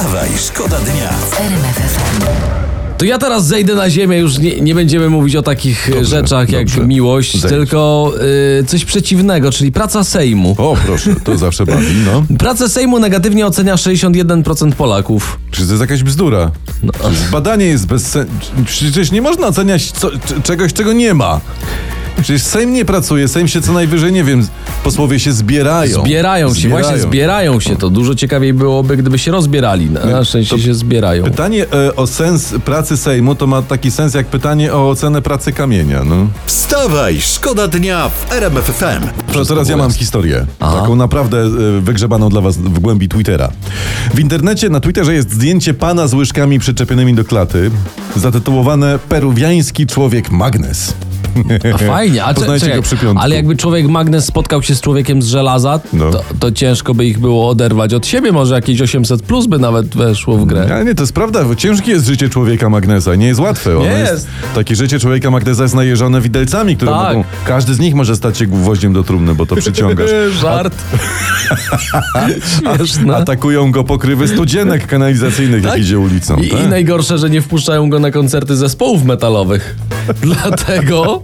Wstawaj, szkoda dnia. To ja teraz zejdę na ziemię, już nie, nie będziemy mówić o takich Dobrze, rzeczach jak dobrze. miłość, Zejdź. tylko y, coś przeciwnego, czyli praca Sejmu. O, proszę, to zawsze bawi, no. Pracę Sejmu negatywnie ocenia 61% Polaków. Czy to jest jakaś bzdura? Przecież Badanie jest bez sensu. Przecież nie można oceniać co, c- czegoś, czego nie ma. Przecież Sejm nie pracuje, Sejm się co najwyżej, nie wiem, posłowie się zbierają. Zbierają się, właśnie zbierają się. To dużo ciekawiej byłoby, gdyby się rozbierali. Na, na szczęście się zbierają. Pytanie e, o sens pracy Sejmu to ma taki sens jak pytanie o ocenę pracy kamienia, no. Wstawaj, szkoda dnia w RMF FM. To teraz ja mam historię. Taką naprawdę e, wygrzebaną dla was w głębi Twittera. W internecie na Twitterze jest zdjęcie pana z łyżkami przyczepionymi do klaty, zatytułowane Peruwiański człowiek magnes. A fajnie, a Poznajcie czekaj, go przy piątku. ale jakby człowiek magnes spotkał się z człowiekiem z żelaza, No. to, to ciężko by ich było oderwać od siebie. Może jakieś 800 plus by nawet weszło w grę. Ale nie, to jest prawda, bo ciężkie jest życie człowieka magnesa, nie jest łatwe. Ono Nie jest. jest. Takie życie człowieka magnesa jest najeżone widelcami, które Tak. mogą... Każdy z nich może stać się gwoździem do trumny, bo to przyciągasz. Żart. Śmieszne. Atakują go pokrywy studzienek kanalizacyjnych, jak Tak? idzie ulicą. I, tak? I najgorsze, że nie wpuszczają go na koncerty zespołów metalowych. Dlatego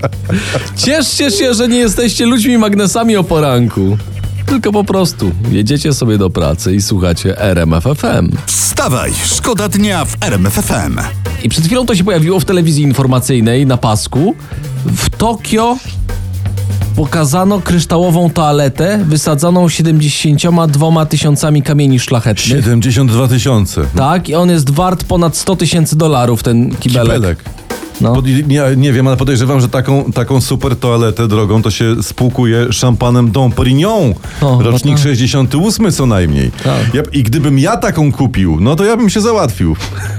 cieszcie się, że nie jesteście ludźmi magnesami o poranku. Tylko po prostu jedziecie sobie do pracy i słuchacie RMF FM. Wstawaj, szkoda dnia w RMF FM. I przed chwilą to się pojawiło w telewizji informacyjnej na pasku. W Tokio pokazano kryształową toaletę wysadzoną 72 tysiącami kamieni szlachetnych. 72 tysiące. Tak, i on jest wart ponad 100 tysięcy dolarów, ten kibelek. Kibelek. No. Pod, nie, nie wiem, ale podejrzewam, że taką, taką super toaletę drogą to się spłukuje szampanem Dom Perignon. O, Rocznik no tak. 68 co najmniej. Tak. Ja, I gdybym ja taką kupił, no to ja bym się załatwił.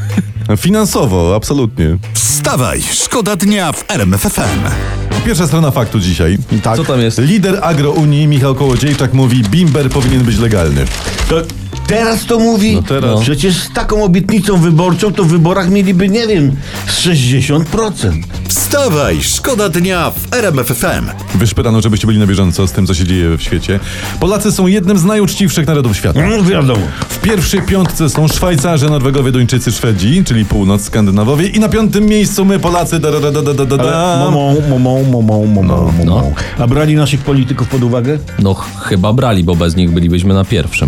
Finansowo, absolutnie. Wstawaj, szkoda dnia w RMF FM. Pierwsza strona faktu dzisiaj. Co tam jest? Lider agrounii Michał Kołodziejczak mówi, bimber powinien być legalny. To teraz to mówi? No teraz. No. Przecież z taką obietnicą wyborczą to w wyborach mieliby, nie wiem, z 60%. Wstawaj, szkoda dnia w RMF FM. Wyszpytano, żebyście byli na bieżąco z tym, co się dzieje w świecie. Polacy są jednym z najuczciwszych narodów świata. No wiadomo. W pierwszej piątce są Szwajcarzy, Norwegowie, Duńczycy, Szwedzi, czyli północ, Skandynawowie i na piątym miejscu my Polacy. Da, da, da, da, da, da, Ale da. momą, momą, momą, momą, no. A brali naszych polityków pod uwagę? No ch- chyba brali, bo bez nich bylibyśmy na pierwszym.